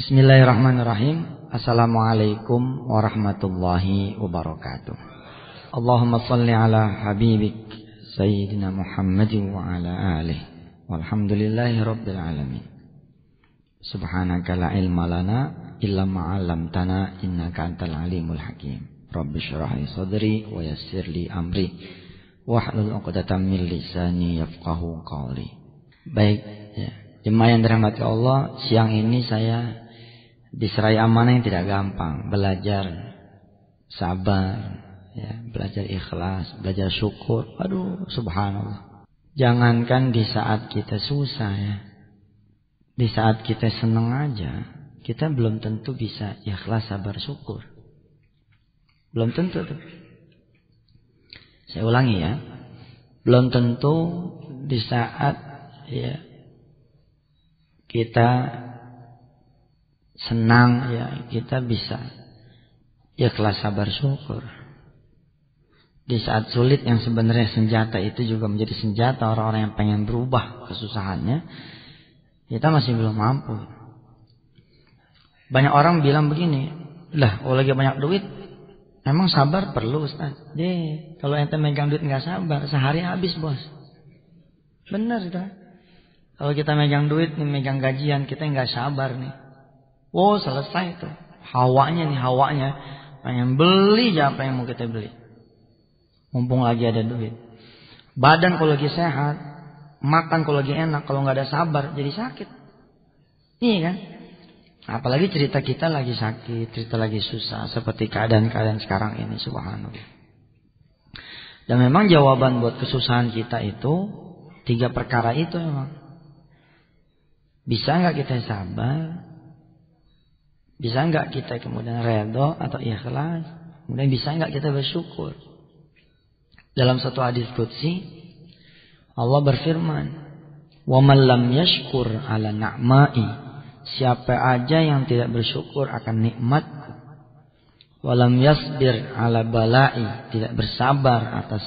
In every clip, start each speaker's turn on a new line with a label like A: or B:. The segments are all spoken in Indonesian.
A: Bismillahirrahmanirrahim. Assalamualaikum warahmatullahi wabarakatuh. Allahumma salli ala habibik Sayyidina Muhammad wa ala alihi. Walhamdulillahi rabbil alamin. Subhanaka la ilma lana illa ma'alamtana innaka antal alimul hakim. Rabbi syrah li sadri wa yassir li amri. Wahlul uqdatan min lisani yafqahu qawli. Baik, ya. Jemaah yang dirahmati Allah, siang ini saya diserai amanah yang tidak gampang, belajar sabar, ya, belajar ikhlas, belajar syukur. Aduh, subhanallah. Jangankan di saat kita susah ya. Di saat kita senang aja, kita belum tentu bisa ikhlas sabar syukur. Belum tentu tuh. Saya ulangi ya. Belum tentu di saat ya kita senang ya kita bisa. Ikhlas sabar syukur. Di saat sulit yang sebenarnya senjata itu juga menjadi senjata orang-orang yang pengen berubah kesusahannya kita masih belum mampu. Banyak orang bilang begini lah kalau lagi banyak duit emang sabar perlu Ustaz? Deh kalau ente megang duit nggak sabar sehari habis bos. Benar itu kalau kita megang duit nih, megang gajian, kita nggak sabar nih. Wow, selesai tuh. Hawanya nih, hawanya. Pengen beli aja apa yang mau kita beli. Mumpung lagi ada duit. Badan kalau lagi sehat, makan kalau lagi enak, kalau nggak ada sabar jadi sakit. Iya kan? Apalagi cerita kita lagi sakit, cerita lagi susah, seperti keadaan-keadaan sekarang ini, subhanallah. Dan memang jawaban buat kesusahan kita itu tiga perkara itu memang. Bisa nggak kita sabar? Bisa nggak kita kemudian redho atau ikhlas? Kemudian bisa nggak kita bersyukur? Dalam satu hadis qudsi Allah berfirman, "Wa man lam yashkur 'ala na'mai" Siapa aja yang tidak bersyukur akan nikmatku. Walam yasbir ala balai. Tidak bersabar atas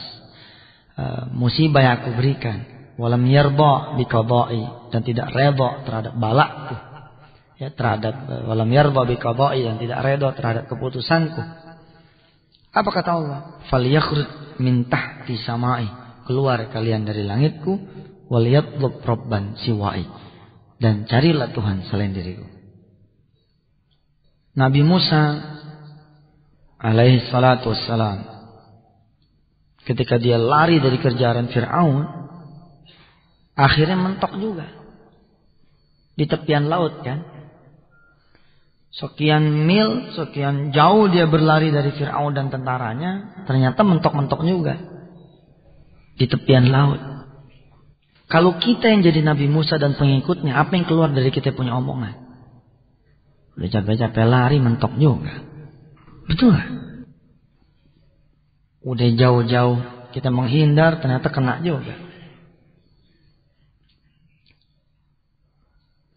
A: uh, musibah yang aku berikan walam yarda biqada'i dan tidak redha terhadap balakku ya terhadap walam yarda biqada'i dan tidak redha terhadap keputusanku. Apa kata Allah? Falyakhruj min tahti samai. Keluar kalian dari langitku wal yatlub rabban siwai. Dan carilah Tuhan selain diriku. Nabi Musa alaihi salatu wassalam ketika dia lari dari kerjaan Fir'aun Akhirnya mentok juga. Di tepian laut kan. Sekian mil, sekian jauh dia berlari dari Fir'aun dan tentaranya. Ternyata mentok-mentok juga. Di tepian laut. Kalau kita yang jadi Nabi Musa dan pengikutnya, apa yang keluar dari kita punya omongan? Udah capek-capek lari, mentok juga. Betul Udah jauh-jauh kita menghindar, ternyata kena juga.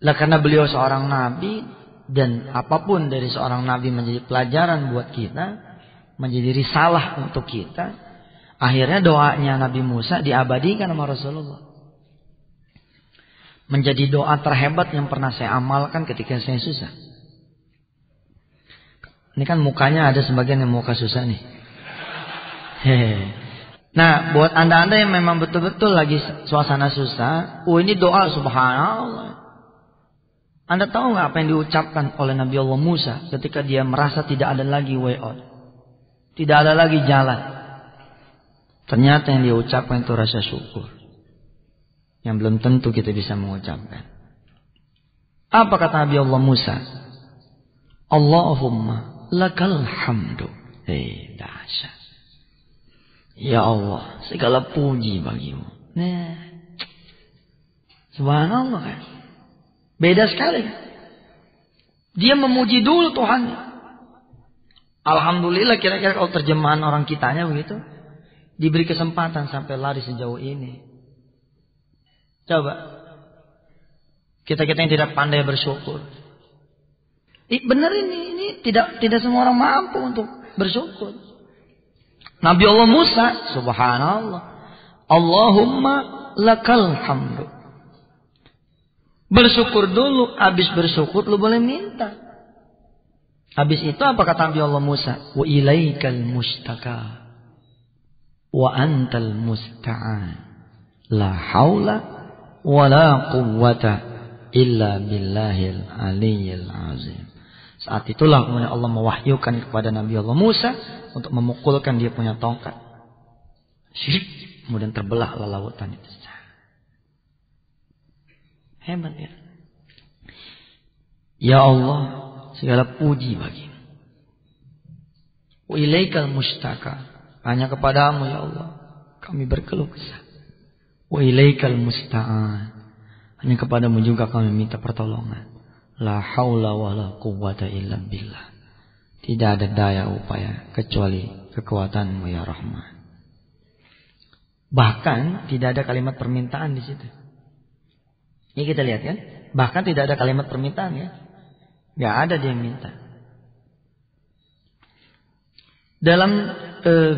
A: Lah karena beliau seorang nabi dan apa pun dari seorang nabi menjadi pelajaran buat kita, menjadi risalah untuk kita. Akhirnya doanya Nabi Musa diabadikan sama Rasulullah. Menjadi doa terhebat yang pernah saya amalkan ketika saya susah. Ini kan mukanya ada sebagian yang muka susah nih. Hehehe. Nah, buat anda-anda yang memang betul-betul lagi suasana susah, oh ini doa subhanallah. Anda tahu nggak apa yang diucapkan oleh Nabi Allah Musa ketika dia merasa tidak ada lagi way out. Tidak ada lagi jalan. Ternyata yang dia ucapkan itu rasa syukur. Yang belum tentu kita bisa mengucapkan. Apa kata Nabi Allah Musa? Allahumma lakal hamdu. Hei, dahsyat. Ya Allah, segala puji bagimu. Nah, subhanallah kan. Beda sekali. Dia memuji dulu Tuhan. Alhamdulillah kira-kira kalau terjemahan orang kitanya begitu. Diberi kesempatan sampai lari sejauh ini. Coba. Kita-kita yang tidak pandai bersyukur. benar ini, ini tidak tidak semua orang mampu untuk bersyukur. Nabi Allah Musa, subhanallah. Allahumma lakal hamdu. Bersyukur dulu, habis bersyukur lu boleh minta. Habis itu apa kata Nabi Allah Musa? Wa ilaikal mustaka. Wa antal musta'an. La haula wa la quwwata illa billahil aliyyil azim. Saat itulah kemudian Allah mewahyukan kepada Nabi Allah Musa untuk memukulkan dia punya tongkat. Syirik. Kemudian terbelah lautan itu. Hebat ya. Ya Allah, segala puji bagi. Wa ilaikal mustaka. Hanya kepadamu ya Allah kami berkeluh kesah. Wa ilaikal musta'an. Hanya kepadamu juga kami minta pertolongan. La haula wa la quwwata illa billah. Tidak ada daya upaya kecuali kekuatanmu ya Rahman. Bahkan tidak ada kalimat permintaan di situ. Ini kita lihat kan. Bahkan tidak ada kalimat permintaan ya. Gak ada dia yang minta. Dalam eh,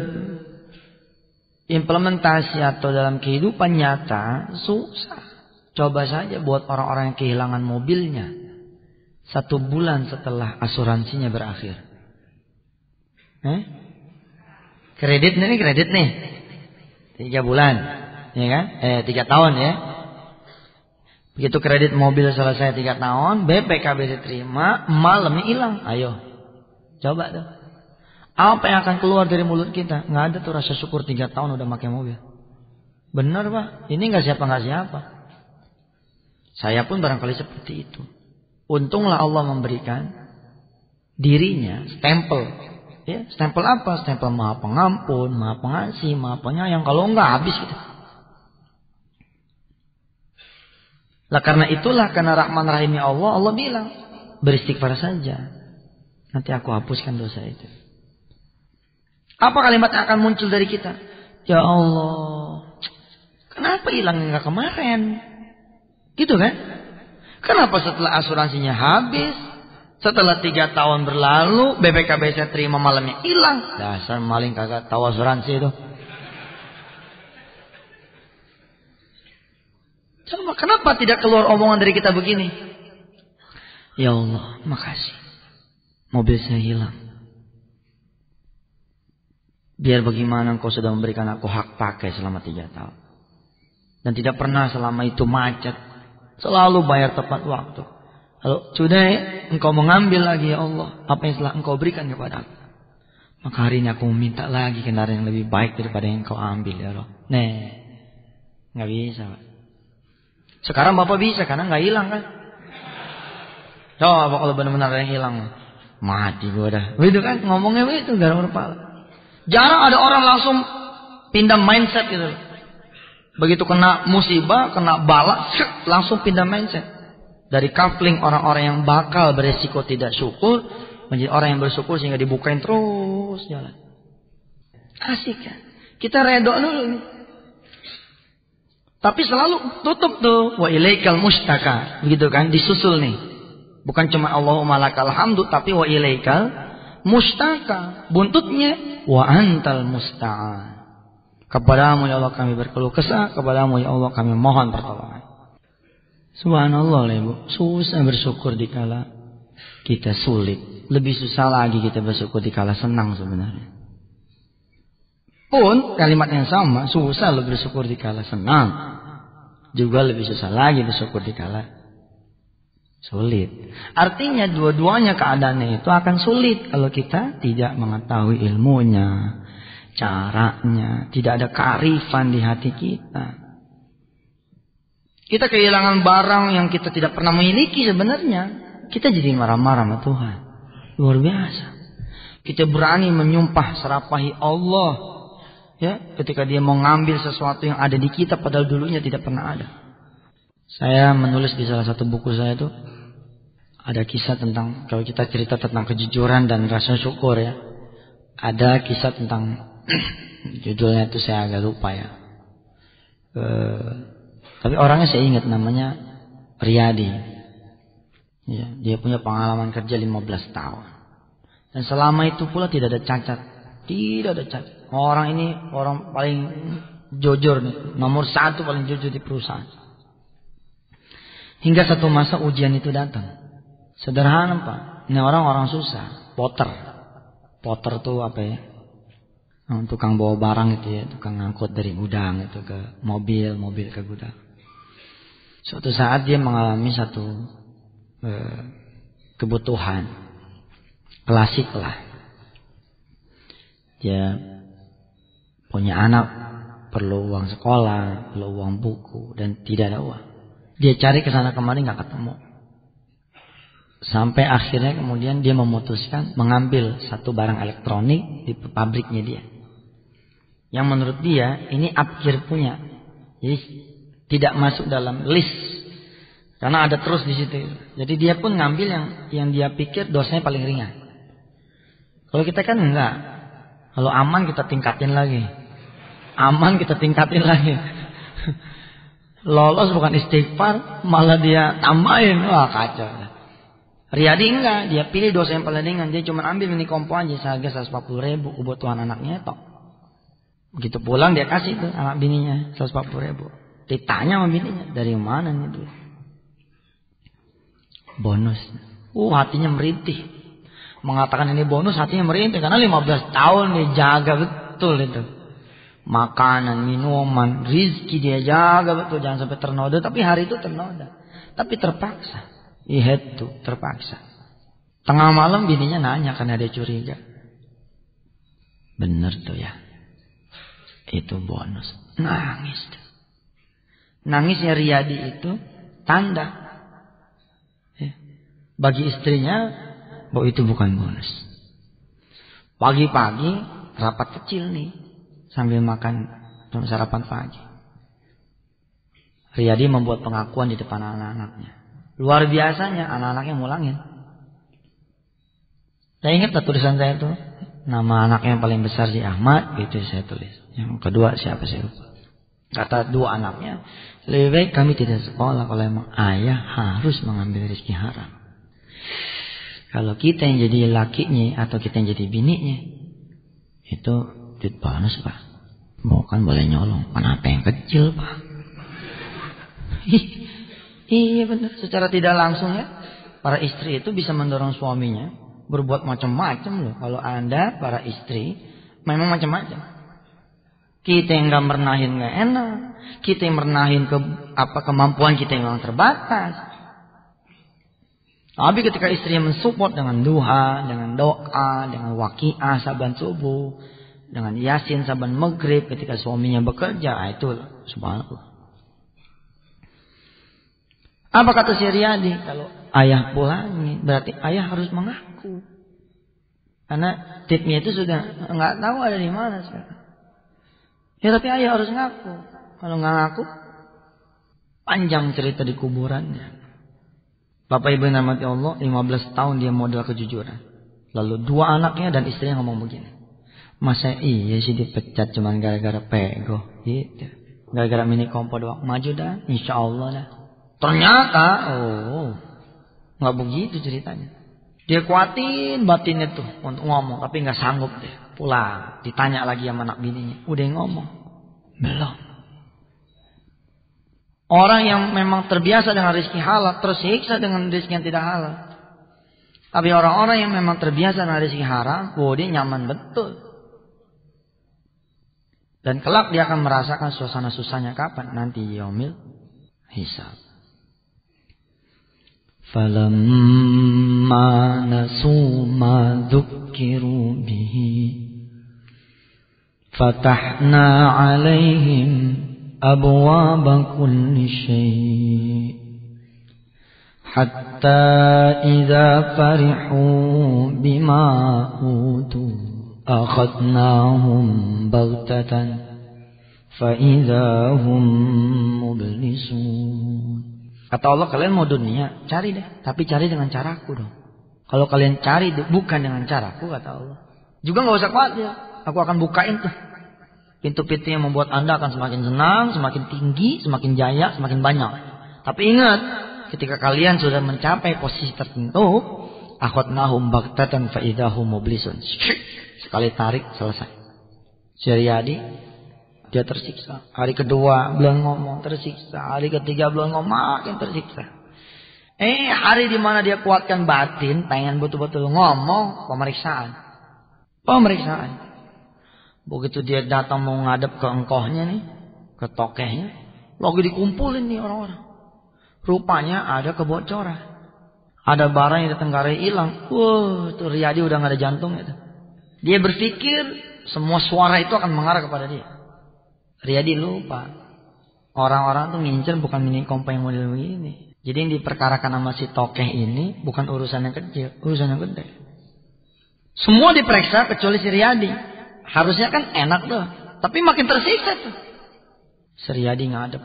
A: implementasi atau dalam kehidupan nyata susah. Coba saja buat orang-orang yang kehilangan mobilnya satu bulan setelah asuransinya berakhir. Eh? Kredit nih kredit nih. Tiga bulan. Ya kan? Eh tiga tahun ya. Begitu kredit mobil selesai tiga tahun, BPKB diterima, malamnya hilang. Ayo. Coba tuh. Apa yang akan keluar dari mulut kita? Nggak ada tuh rasa syukur tiga tahun udah pakai mobil. Benar pak. Ini nggak siapa nggak siapa. Saya pun barangkali seperti itu. Untunglah Allah memberikan dirinya stempel. Ya, stempel apa? Stempel maha pengampun, maha pengasih, maha penyayang. Kalau enggak habis kita. Lah karena itulah karena Rahman Rahimnya Allah, Allah bilang beristighfar saja. Nanti aku hapuskan dosa itu. Apa kalimat yang akan muncul dari kita? Ya Allah, kenapa hilang enggak kemarin? Gitu kan? Kenapa setelah asuransinya habis, setelah tiga tahun berlalu, BPKB saya terima malamnya hilang. Dasar maling kagak tahu asuransi itu. Coba kenapa tidak keluar omongan dari kita begini? Ya Allah, makasih. Mobil saya hilang. Biar bagaimana engkau sudah memberikan aku hak pakai selama tiga tahun. Dan tidak pernah selama itu macet. Selalu bayar tepat waktu. Kalau sudah engkau mengambil lagi ya Allah. Apa yang telah engkau berikan kepada aku. Maka hari ini aku meminta lagi kendaraan yang lebih baik daripada yang engkau ambil ya Allah. Nih. Nggak bisa Pak. Sekarang Bapak bisa karena nggak hilang kan. Coba kalau benar-benar yang hilang. Mati gue dah. Begitu kan ngomongnya begitu garang kepala. Jarang ada orang langsung pindah mindset gitu. Begitu kena musibah, kena bala, langsung pindah mindset. Dari coupling orang-orang yang bakal beresiko tidak syukur, menjadi orang yang bersyukur sehingga dibukain terus jalan. Asik kan? Kita redok dulu nih. Tapi selalu tutup tuh. Wa ilaikal mustaka. Begitu kan? Disusul nih. Bukan cuma Allahumma lakal hamdu. Tapi wa ilaikal mustaka. Buntutnya. Wa antal musta'an. Kepadamu ya Allah kami berkeluh kesah, kepadamu ya Allah kami mohon pertolongan. Subhanallah ibu, susah bersyukur dikala kita sulit. Lebih susah lagi kita bersyukur dikala senang sebenarnya. Pun kalimat yang sama, susah lebih bersyukur dikala senang. Juga lebih susah lagi bersyukur dikala sulit. Artinya dua-duanya keadaannya itu akan sulit kalau kita tidak mengetahui ilmunya, caranya, tidak ada kearifan di hati kita. Kita kehilangan barang yang kita tidak pernah miliki sebenarnya. Kita jadi marah-marah sama Tuhan. Luar biasa. Kita berani menyumpah serapahi Allah. Ya, ketika dia mau ngambil sesuatu yang ada di kita padahal dulunya tidak pernah ada. Saya menulis di salah satu buku saya itu ada kisah tentang kalau kita cerita tentang kejujuran dan rasa syukur ya. Ada kisah tentang Judulnya itu saya agak lupa ya. E, tapi orangnya saya ingat namanya Riyadi. Ya, dia punya pengalaman kerja 15 tahun. Dan selama itu pula tidak ada cacat. Tidak ada cacat. Orang ini orang paling jujur nih. Nomor satu paling jujur di perusahaan. Hingga satu masa ujian itu datang. Sederhana Pak. Ini orang-orang susah. Potter. Potter tuh apa ya? Nah, tukang bawa barang itu ya. Tukang ngangkut dari gudang itu ke mobil. Mobil ke gudang. Suatu saat dia mengalami satu eh, kebutuhan. Klasik lah. Dia punya anak perlu uang sekolah, perlu uang buku dan tidak ada uang. Dia cari ke sana kemari nggak ketemu. Sampai akhirnya kemudian dia memutuskan mengambil satu barang elektronik di pabriknya dia. Yang menurut dia ini upgear punya. Jadi tidak masuk dalam list. Karena ada terus di situ. Jadi dia pun ngambil yang yang dia pikir dosanya paling ringan. Kalau kita kan enggak. Kalau aman kita tingkatin lagi. Aman kita tingkatin lagi. Lolos bukan istighfar, malah dia tambahin. Wah kacau. Riyadi enggak, dia pilih dosa yang paling ringan. Dia cuma ambil mini kompo aja seharga 140 ribu kebutuhan anaknya tok. Begitu pulang dia kasih tuh anak bininya 140 ribu. Ditanya sama bininya, dari mana nih duit? Bonus. Uh hatinya merintih. Mengatakan ini bonus hatinya merintih. Karena 15 tahun dia jaga betul itu. Makanan, minuman, rizki dia jaga betul. Jangan sampai ternoda. Tapi hari itu ternoda. Tapi terpaksa. Itu terpaksa. Tengah malam bininya nanya karena dia curiga. Bener tuh ya. Itu bonus. Nangis tuh. Nangisnya Riyadi itu tanda. Ya. Bagi istrinya bahwa itu bukan bonus. Pagi-pagi rapat kecil nih. Sambil makan sarapan pagi. Riyadi membuat pengakuan di depan anak-anaknya. Luar biasanya anak-anaknya mulangin. Saya ingat tulisan saya itu. Nama anak yang paling besar si Ahmad. Itu saya tulis. Yang kedua siapa saya lupa. Kata dua anaknya. Lebih baik kami tidak sekolah. Kalau emang ayah harus mengambil rezeki haram. Kalau kita yang jadi lakinya. Atau kita yang jadi bininya. Itu duit bonus pak. Mau kan boleh nyolong. Kenapa yang kecil pak? Iya benar. Secara tidak langsung ya. Para istri itu bisa mendorong suaminya. Berbuat macam-macam loh. Kalau anda para istri. Memang macam-macam. Kita yang gak merenahin gak enak. Kita yang merenahin ke, apa kemampuan kita yang memang terbatas. Tapi ketika istri yang mensupport dengan duha, dengan doa, dengan wakiah saban subuh, dengan yasin saban maghrib ketika suaminya bekerja, ah, itu subhanallah. Apa kata si Riyadi? Kalau ayah pulangi, berarti ayah harus mengaku. Karena tipnya itu sudah nggak tahu ada di mana sekarang. Ya tapi ayah harus ngaku. Kalau nggak ngaku, panjang cerita di kuburannya. Bapak Ibu yang Allah, 15 tahun dia modal kejujuran. Lalu dua anaknya dan istrinya ngomong begini. Masa iya sih dipecat cuma gara-gara pego gitu. Gara-gara mini kompo doang. Maju dah, insya Allah dah. Ternyata, oh, nggak begitu ceritanya. Dia kuatin batinnya tuh untuk ngomong, tapi nggak sanggup deh. Pulang, ditanya lagi sama anak bininya, udah ngomong, belum. Orang yang memang terbiasa dengan rezeki halal tersiksa dengan rezeki yang tidak halal. Tapi orang-orang yang memang terbiasa dengan rezeki haram, oh dia nyaman betul. Dan kelak dia akan merasakan suasana susahnya kapan? Nanti yomil hisab. فلما نسوا ما ذكروا به فتحنا عليهم أبواب كل شيء حتى إذا فرحوا بما أوتوا أخذناهم بغتة فإذا هم مبلسون Kata Allah kalian mau dunia, cari deh. Tapi cari dengan caraku dong. Kalau kalian cari bukan dengan caraku, kata Allah. Juga nggak usah khawatir. Aku akan bukain tuh. Pintu-pintu yang membuat anda akan semakin senang, semakin tinggi, semakin jaya, semakin banyak. Tapi ingat, ketika kalian sudah mencapai posisi tertentu, akhadnahum baghtatan faidahum mublisun. Sekali tarik selesai. Syariadi dia tersiksa. Hari kedua belum ngomong tersiksa. Hari ketiga belum ngomong makin tersiksa. Eh hari di mana dia kuatkan batin, pengen betul-betul ngomong, pemeriksaan. Pemeriksaan. Begitu dia datang mau ngadep ke engkohnya nih, ke tokehnya, lagi dikumpulin nih orang-orang. Rupanya ada kebocoran. Ada barang yang ditenggarai hilang. Wah, tuh Riyadi udah gak ada jantung itu. Dia berpikir semua suara itu akan mengarah kepada dia. Riyadi lupa. Orang-orang tuh ngincer bukan mini kompa yang model begini. Jadi yang diperkarakan sama si tokeh ini bukan urusan yang kecil, urusan yang gede. Semua diperiksa kecuali si Riyadi. Harusnya kan enak tuh. Tapi makin tersiksa tuh. Si Riyadi ngadep.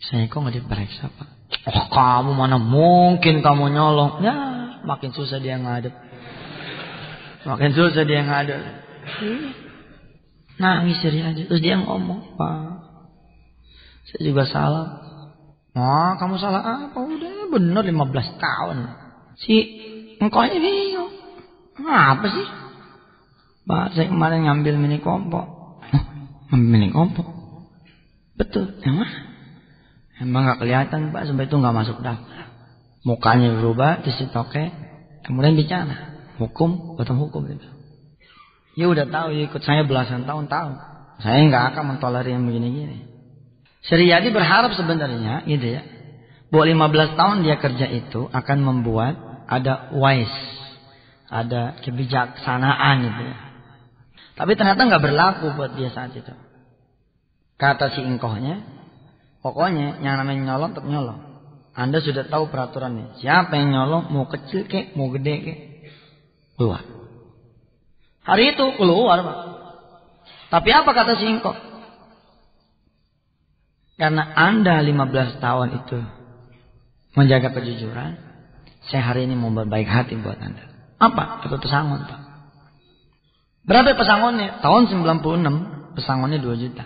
A: Saya kok nggak diperiksa pak? Oh kamu mana mungkin kamu nyolong? Ya makin susah dia ngadep. Makin susah dia ngadep. Nangis si Riyadi. Terus dia ngomong, Pak. Saya juga salah. Wah, kamu salah apa? Udah bener 15 tahun. Si engkau ini bingung. Apa sih? Pak, saya kemarin ngambil mini kompo. ngambil mini kompo? Betul. Emang? Emang gak kelihatan Pak sampai itu gak masuk daftar. Mukanya berubah, toke. Kemudian bicara. Hukum, betul hukum itu. Ya udah tahu, ya ikut saya belasan tahun tahu. Saya nggak akan mentolerir yang begini-gini. Syariati berharap sebenarnya gitu ya. Bahwa 15 tahun dia kerja itu akan membuat ada wise, ada kebijaksanaan gitu ya. Tapi ternyata nggak berlaku buat dia saat itu. Kata si ingkohnya, pokoknya yang namanya nyolong tetap nyolong. Anda sudah tahu peraturannya. Siapa yang nyolong, mau kecil kek, mau gede kek, keluar. Hari itu keluar, Pak. Tapi apa kata si ingkoh? Karena Anda 15 tahun itu menjaga kejujuran, saya hari ini mau berbaik hati buat Anda. Apa? Itu pesangon, Pak. Berapa pesangonnya? Tahun 96, pesangonnya 2 juta.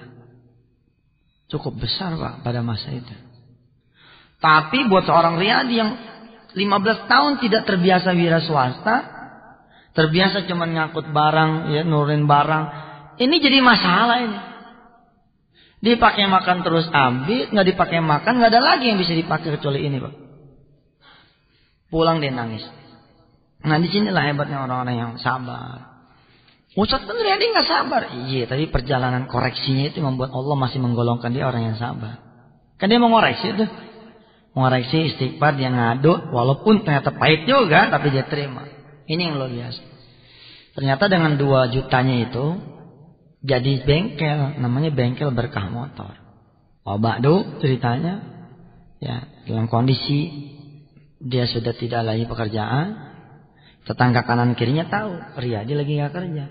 A: Cukup besar, Pak, pada masa itu. Tapi buat seorang Riyadi yang 15 tahun tidak terbiasa wira swasta, terbiasa cuma ngangkut barang, ya nurin barang, ini jadi masalah ini. Dipakai makan terus ambil, nggak dipakai makan, nggak ada lagi yang bisa dipakai kecuali ini, Pak. Pulang dia nangis. Nah, di sinilah hebatnya orang-orang yang sabar. Ustaz kan dia nggak sabar. Iya, tapi perjalanan koreksinya itu membuat Allah masih menggolongkan dia orang yang sabar. Kan dia mau ngoreksi itu. Mengoreksi istighfar dia ngadu, walaupun ternyata pahit juga, tapi dia terima. Ini yang luar biasa. Ternyata dengan dua jutanya itu, jadi bengkel, namanya bengkel berkah motor. Oh Ba'du ceritanya, ya dalam kondisi dia sudah tidak lagi pekerjaan, tetangga kanan kirinya tahu Riyadi lagi nggak kerja.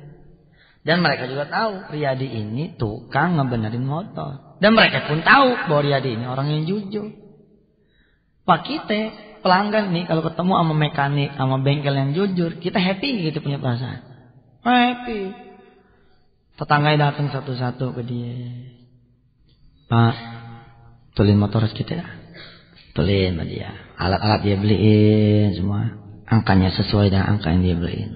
A: Dan mereka juga tahu Riyadi ini tukang ngebenerin motor. Dan mereka pun tahu bahwa Riyadi ini orang yang jujur. Pak kita pelanggan nih kalau ketemu sama mekanik sama bengkel yang jujur, kita happy gitu punya perasaan. Happy. Tetangganya datang satu-satu ke dia. Pak, tulin motor kita. Tulin sama dia. Alat-alat dia beliin semua. Angkanya sesuai dengan angka yang dia beliin.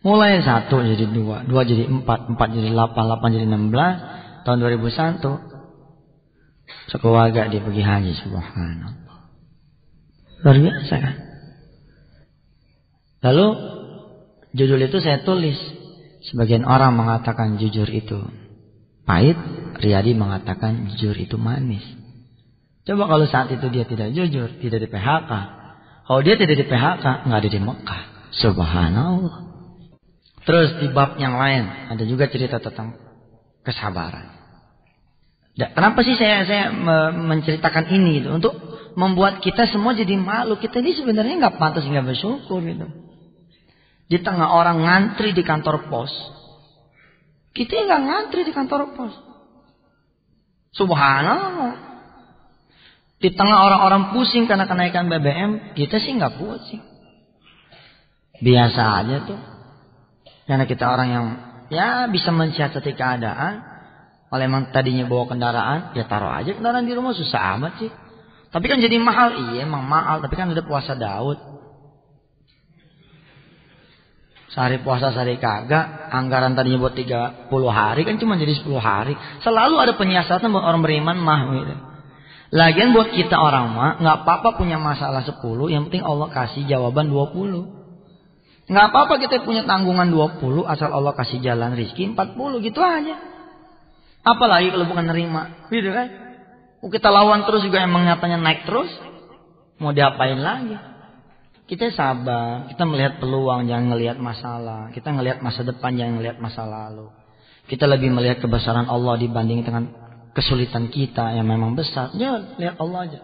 A: Mulai satu jadi dua, dua jadi empat, empat jadi delapan, delapan jadi enam belas. Tahun 2001 sekeluarga dia pergi haji subhanallah. Luar biasa kan? Lalu judul itu saya tulis Sebagian orang mengatakan jujur itu pahit, Riyadi mengatakan jujur itu manis. Coba kalau saat itu dia tidak jujur, tidak di PHK. Kalau dia tidak di PHK, nggak ada di Mekah. Subhanallah. Terus di bab yang lain ada juga cerita tentang kesabaran. Kenapa sih saya saya menceritakan ini gitu? Untuk membuat kita semua jadi malu. Kita ini sebenarnya nggak pantas nggak bersyukur gitu. Di tengah orang ngantri di kantor pos. Kita nggak ngantri di kantor pos. Subhanallah. Di tengah orang-orang pusing karena kenaikan BBM, kita sih nggak pusing. Biasa aja tuh. Karena kita orang yang ya bisa mensiasati keadaan. Kalau emang tadinya bawa kendaraan, ya taruh aja kendaraan di rumah susah amat sih. Tapi kan jadi mahal, iya emang mahal. Tapi kan ada puasa Daud. Sehari puasa sehari kagak, anggaran tadinya buat 30 hari kan cuma jadi 10 hari. Selalu ada penyiasatan buat orang beriman mah gitu. Lagian buat kita orang mah nggak apa-apa punya masalah 10, yang penting Allah kasih jawaban 20. Nggak apa-apa kita punya tanggungan 20 asal Allah kasih jalan rizki 40 gitu aja. Apalagi kalau bukan nerima, gitu kan? Kita lawan terus juga emang nyatanya naik terus. Mau diapain lagi? Kita sabar, kita melihat peluang jangan ngelihat masalah. Kita ngelihat masa depan jangan ngelihat masa lalu. Kita lebih melihat kebesaran Allah dibanding dengan kesulitan kita yang memang besar. Ya, lihat Allah aja.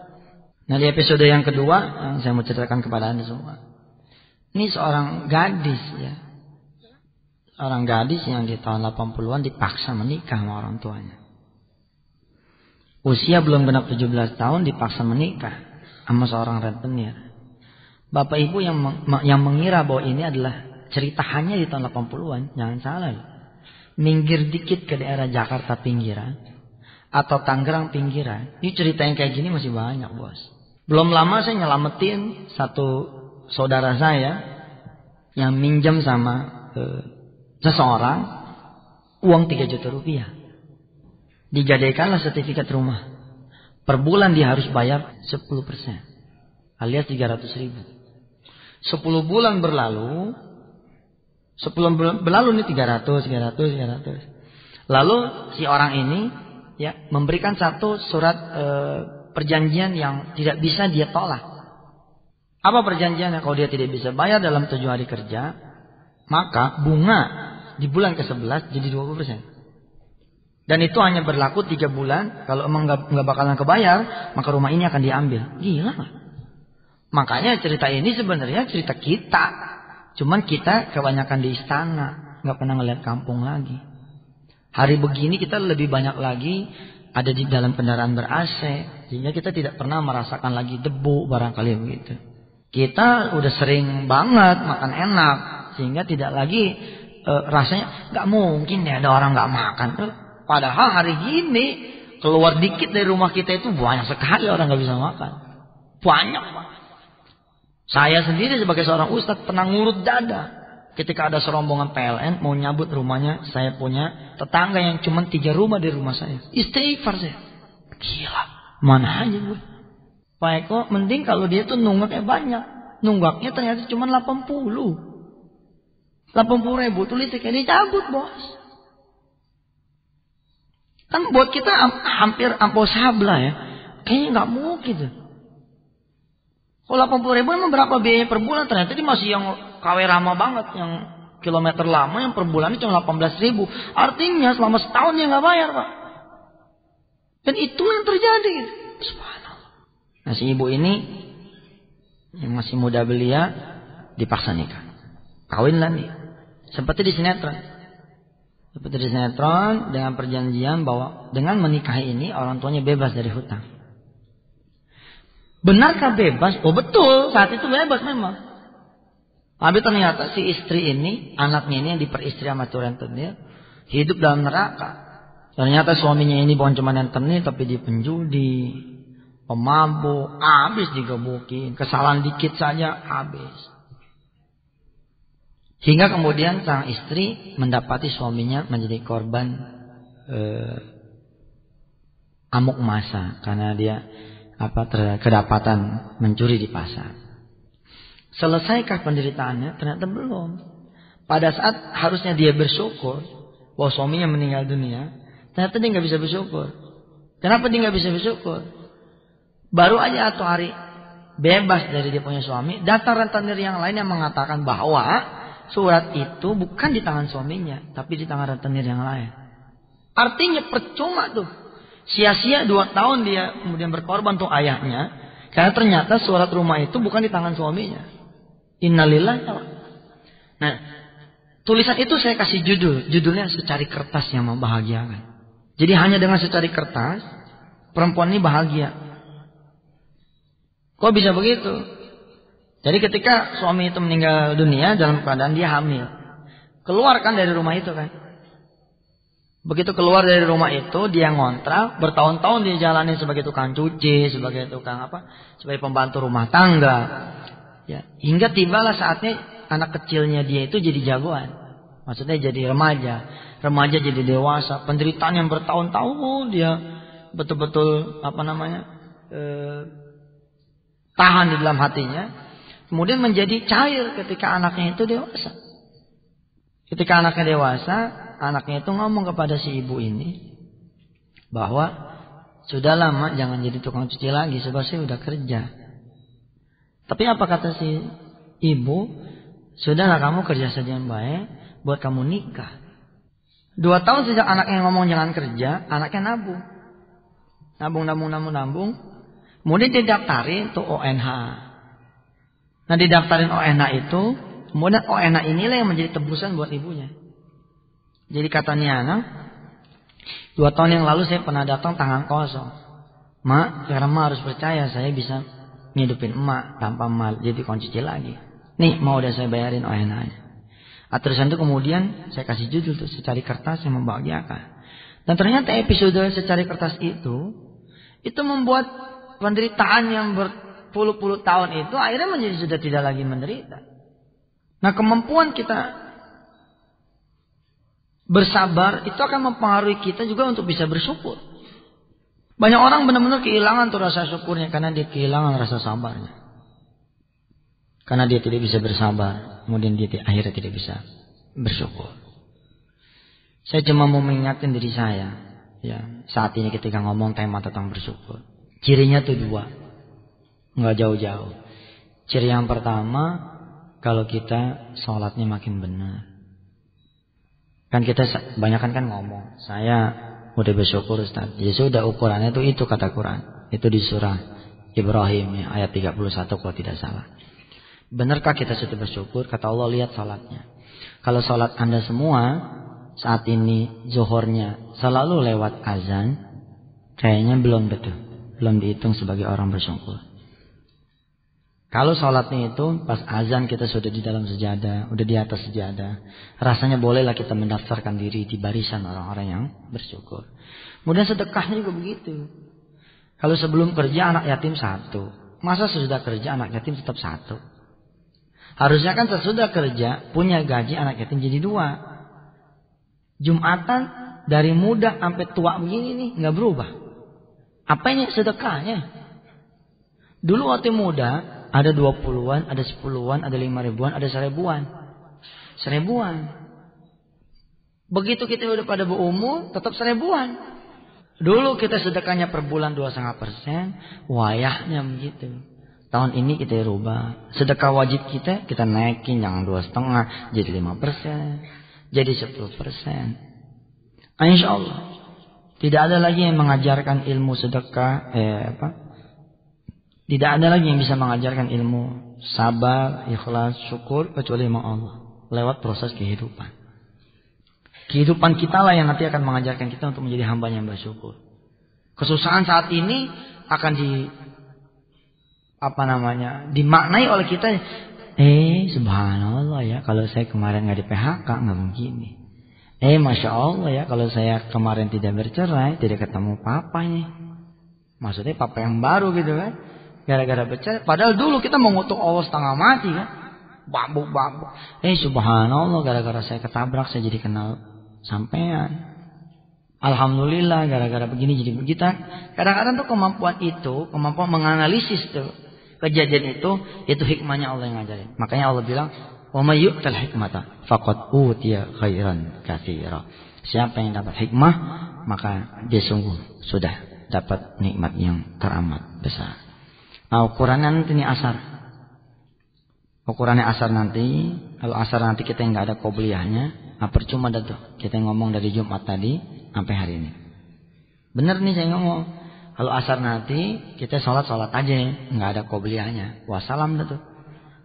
A: Nah, di episode yang kedua yang saya mau ceritakan kepada Anda semua. Ini seorang gadis ya. Orang gadis yang di tahun 80-an dipaksa menikah sama orang tuanya. Usia belum genap 17 tahun dipaksa menikah sama seorang rentenir. Bapak Ibu yang yang mengira bahwa ini adalah cerita hanya di tahun 80-an, jangan salah. Minggir dikit ke daerah Jakarta pinggiran atau Tangerang pinggiran, ini cerita yang kayak gini masih banyak, Bos. Belum lama saya nyelamatin satu saudara saya yang minjam sama eh, seseorang uang 3 juta rupiah. Dijadikanlah sertifikat rumah. Per bulan dia harus bayar 10% alias 300 ribu. Sepuluh bulan berlalu, sepuluh bulan berlalu nih 300, 300, 300. Lalu si orang ini ya memberikan satu surat e, perjanjian yang tidak bisa dia tolak. Apa perjanjiannya? Kalau dia tidak bisa bayar dalam tujuh hari kerja, maka bunga di bulan ke-11 jadi 20%. Dan itu hanya berlaku tiga bulan. Kalau emang nggak bakalan kebayar, maka rumah ini akan diambil. Gila gak? Makanya cerita ini sebenarnya cerita kita. Cuman kita kebanyakan di istana, nggak pernah ngeliat kampung lagi. Hari begini kita lebih banyak lagi ada di dalam kendaraan ber AC, sehingga kita tidak pernah merasakan lagi debu barangkali begitu. Kita udah sering banget makan enak, sehingga tidak lagi e, rasanya nggak mungkin ya ada orang nggak makan. Padahal hari gini keluar dikit dari rumah kita itu banyak sekali orang nggak bisa makan. Banyak banget. Saya sendiri sebagai seorang ustadz pernah ngurut dada. Ketika ada serombongan PLN mau nyabut rumahnya, saya punya tetangga yang cuma tiga rumah di rumah saya. Istighfar saya. Gila, mana aja gue. Pak Eko, mending kalau dia tuh nunggaknya banyak. Nunggaknya ternyata cuma 80. 80 ribu tuh listriknya dicabut bos. Kan buat kita hampir ampo sabla ya. Kayaknya nggak mungkin tuh. Kalau 80 ribu emang berapa biaya per bulan? Ternyata ini masih yang KW ramah banget. Yang kilometer lama yang per bulan cuma 18 ribu. Artinya selama setahun dia nggak bayar Pak. Dan itu yang terjadi. Nah si ibu ini yang masih muda belia dipaksa nikah. Kawin lah nih. Seperti di sinetron. Seperti di sinetron dengan perjanjian bahwa dengan menikahi ini orang tuanya bebas dari hutang. Benarkah bebas? Oh betul, saat itu bebas memang. Tapi ternyata si istri ini, anaknya ini yang diperistri sama tuh rentenir, hidup dalam neraka. Ternyata suaminya ini bukan cuma rentenir, tapi dia penjudi, pemabuk, habis digebukin, kesalahan dikit saja habis. Hingga kemudian sang istri mendapati suaminya menjadi korban eh, amuk masa karena dia apa kedapatan mencuri di pasar. Selesaikah penderitaannya? Ternyata belum. Pada saat harusnya dia bersyukur bahwa suaminya meninggal dunia, ternyata dia nggak bisa bersyukur. Kenapa dia nggak bisa bersyukur? Baru aja atau hari bebas dari dia punya suami, datang rentenir yang lain yang mengatakan bahwa surat itu bukan di tangan suaminya, tapi di tangan rentenir yang lain. Artinya percuma tuh Sia-sia dua tahun dia kemudian berkorban untuk ayahnya. Karena ternyata surat rumah itu bukan di tangan suaminya. Innalillah. Nah, tulisan itu saya kasih judul. Judulnya secari kertas yang membahagiakan. Jadi hanya dengan secari kertas, perempuan ini bahagia. Kok bisa begitu? Jadi ketika suami itu meninggal dunia dalam keadaan dia hamil. Keluarkan dari rumah itu kan. Begitu keluar dari rumah itu, dia ngontrak, bertahun-tahun dia jalani sebagai tukang cuci, sebagai tukang apa, sebagai pembantu rumah tangga. Ya, hingga tibalah saatnya anak kecilnya dia itu jadi jagoan. Maksudnya jadi remaja, remaja jadi dewasa, penderitaan yang bertahun-tahun dia betul-betul apa namanya? eh, tahan di dalam hatinya, kemudian menjadi cair ketika anaknya itu dewasa. Ketika anaknya dewasa, anaknya itu ngomong kepada si ibu ini bahwa sudah lama jangan jadi tukang cuci lagi sebab saya udah kerja. Tapi apa kata si ibu? Sudahlah kamu kerja saja yang baik buat kamu nikah. Dua tahun sejak anaknya ngomong jangan kerja, anaknya nabung. Nabung, nabung, nabung, nabung. Kemudian didaftarin tuh ONH. Nah didaftarin ONH itu, kemudian ONH inilah yang menjadi tebusan buat ibunya. Jadi katanya anak, dua tahun yang lalu saya pernah datang tangan kosong. Mak, karena mak harus percaya saya bisa ngidupin emak tanpa mal jadi kunci lagi. Nih mau udah saya bayarin ONH-nya. Nah, itu kemudian saya kasih judul tuh secari kertas yang membahagiakan. Dan ternyata episode secari kertas itu itu membuat penderitaan yang berpuluh-puluh tahun itu akhirnya menjadi sudah tidak lagi menderita. Nah kemampuan kita bersabar itu akan mempengaruhi kita juga untuk bisa bersyukur. Banyak orang benar-benar kehilangan tuh rasa syukurnya karena dia kehilangan rasa sabarnya. Karena dia tidak bisa bersabar kemudian dia akhirnya tidak bisa bersyukur. Saya cuma mau mengingatkan diri saya, ya saat ini ketika ngomong tema tentang bersyukur, cirinya tuh dua, nggak jauh-jauh. Ciri yang pertama, kalau kita sholatnya makin benar. Kan kita banyak kan ngomong, saya udah bersyukur Ustaz. Ya sudah ukurannya itu itu kata Quran. Itu di surah Ibrahim ya, ayat 31 kalau tidak salah. Benarkah kita sudah bersyukur? Kata Allah lihat salatnya. Kalau salat anda semua saat ini zuhurnya selalu lewat azan, kayaknya belum betul. Belum dihitung sebagai orang bersyukur. Kalau sholatnya itu pas azan kita sudah di dalam sejadah, udah di atas sejadah, rasanya bolehlah kita mendaftarkan diri di barisan orang-orang yang bersyukur. Kemudian sedekahnya juga begitu. Kalau sebelum kerja anak yatim satu, masa sesudah kerja anak yatim tetap satu? Harusnya kan sesudah kerja punya gaji anak yatim jadi dua. Jumatan dari muda sampai tua begini nih nggak berubah. Apa ini sedekahnya? Dulu waktu muda ada dua puluhan, ada sepuluhan, ada lima ribuan, ada seribuan. Seribuan. Begitu kita udah pada berumur, tetap seribuan. Dulu kita sedekahnya per bulan dua setengah persen, wayahnya begitu. Tahun ini kita rubah. Sedekah wajib kita, kita naikin. Jangan dua setengah, jadi lima persen. Jadi sepuluh persen. Insya Allah. Tidak ada lagi yang mengajarkan ilmu sedekah. Eh, apa? Tidak ada lagi yang bisa mengajarkan ilmu sabar, ikhlas, syukur. Kecuali memang Allah. Lewat proses kehidupan. Kehidupan kita lah yang nanti akan mengajarkan kita untuk menjadi hamba yang bersyukur. Kesusahan saat ini akan di apa namanya dimaknai oleh kita eh subhanallah ya kalau saya kemarin nggak di PHK nggak begini eh masya Allah ya kalau saya kemarin tidak bercerai tidak ketemu papanya maksudnya papa yang baru gitu kan gara-gara bercerai padahal dulu kita mengutuk Allah setengah mati kan bambuk bambuk eh subhanallah gara-gara saya ketabrak saya jadi kenal sampean Alhamdulillah gara-gara begini jadi begitu. Kadang-kadang tuh kemampuan itu, kemampuan menganalisis tuh kejadian itu itu hikmahnya Allah yang ngajarin. Makanya Allah bilang, "Wa may yu'tal hikmata faqad utiya khairan katsira." Siapa yang dapat hikmah, maka dia sungguh sudah dapat nikmat yang teramat besar. Nah, ukurannya nanti ini asar. Ukurannya asar nanti, kalau asar nanti kita nggak ada kobliyahnya, nah percuma dah tuh. Kita ngomong dari Jumat tadi sampai hari ini. Benar nih saya ngomong. Kalau asar nanti kita sholat sholat aja, nggak ada kobliyahnya. Wassalam tuh.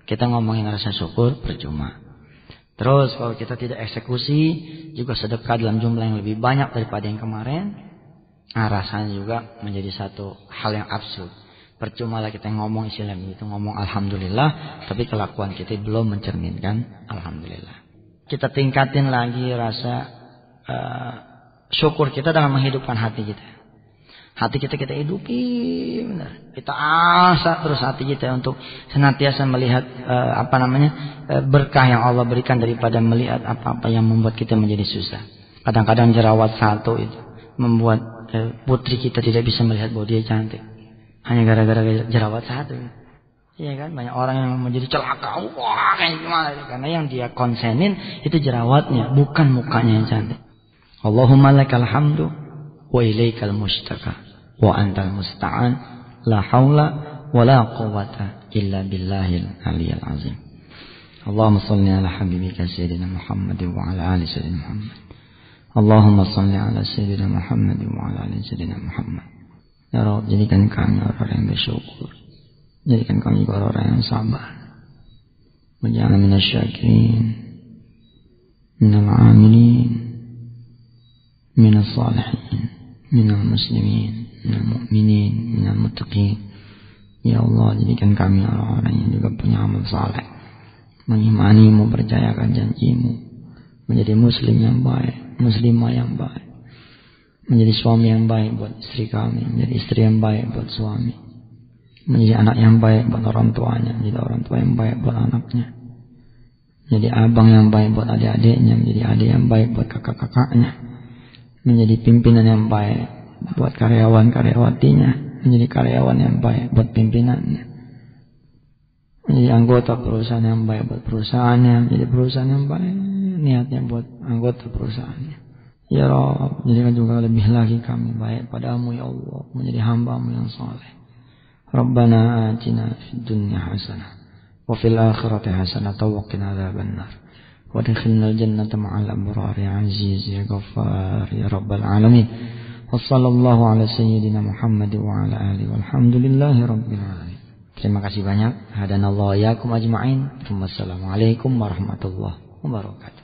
A: Kita ngomongin rasa syukur percuma. Terus kalau kita tidak eksekusi juga sedekah dalam jumlah yang lebih banyak daripada yang kemarin, nah rasanya juga menjadi satu hal yang absurd. Percuma lah kita ngomong istilah itu ngomong alhamdulillah, tapi kelakuan kita belum mencerminkan alhamdulillah. Kita tingkatin lagi rasa uh, syukur kita dalam menghidupkan hati kita. Hati kita kita hidupi, benar. Kita asa terus hati kita untuk senantiasa melihat uh, apa namanya uh, berkah yang Allah berikan daripada melihat apa-apa yang membuat kita menjadi susah. Kadang-kadang jerawat satu itu membuat uh, putri kita tidak bisa melihat bahwa dia cantik. Hanya gara-gara jerawat satu. Iya kan banyak orang yang menjadi celaka wah kayak gimana karena yang dia konsenin itu jerawatnya bukan mukanya yang cantik. Allahumma lakal hamdu wa ilaikal mustaka wa antal musta'an la haula wa la quwata illa billahil aliyil azim. Allahumma salli ala habibika sayyidina Muhammad wa ala ali sayyidina Muhammad. Allahumma salli ala sayyidina Muhammad wa ala ali sayyidina Muhammad. Ya Rabb jadikan kami orang yang bersyukur Jadikan kami orang yang sabar. Menjana minas syakirin. Minal amilin. Minas salihin. Minal muslimin. Minal mu'minin. Minal muttaqin. Ya Allah jadikan kami orang-orang yang juga punya amal saleh. Mengimani mempercayakan janjimu. Menjadi muslim yang baik. Muslimah yang baik. Menjadi suami yang baik buat istri kami. Menjadi istri yang baik buat suami menjadi anak yang baik buat orang tuanya, menjadi orang tua yang baik buat anaknya, menjadi abang yang baik buat adik-adiknya, menjadi adik yang baik buat kakak-kakaknya, menjadi pimpinan yang baik buat karyawan-karyawatinya, menjadi karyawan yang baik buat pimpinannya, menjadi anggota perusahaan yang baik buat perusahaannya, menjadi perusahaan yang baik niatnya buat anggota perusahaannya. Ya Rob, jadikan juga lebih lagi kami baik padamu ya Allah, menjadi hambamu yang saleh. Rabbana atina fid dunya hasanah wa fil akhirati hasanah wa qina adzaban nar. Wa adkhilna al-jannata ma'al abrar ya aziz ya ghaffar ya rabbal alamin. Wa sallallahu ala sayyidina Muhammad wa ala alihi walhamdulillahi rabbil alamin. Terima kasih banyak. Hadanallahu yakum ajma'in. Wassalamualaikum warahmatullahi wabarakatuh.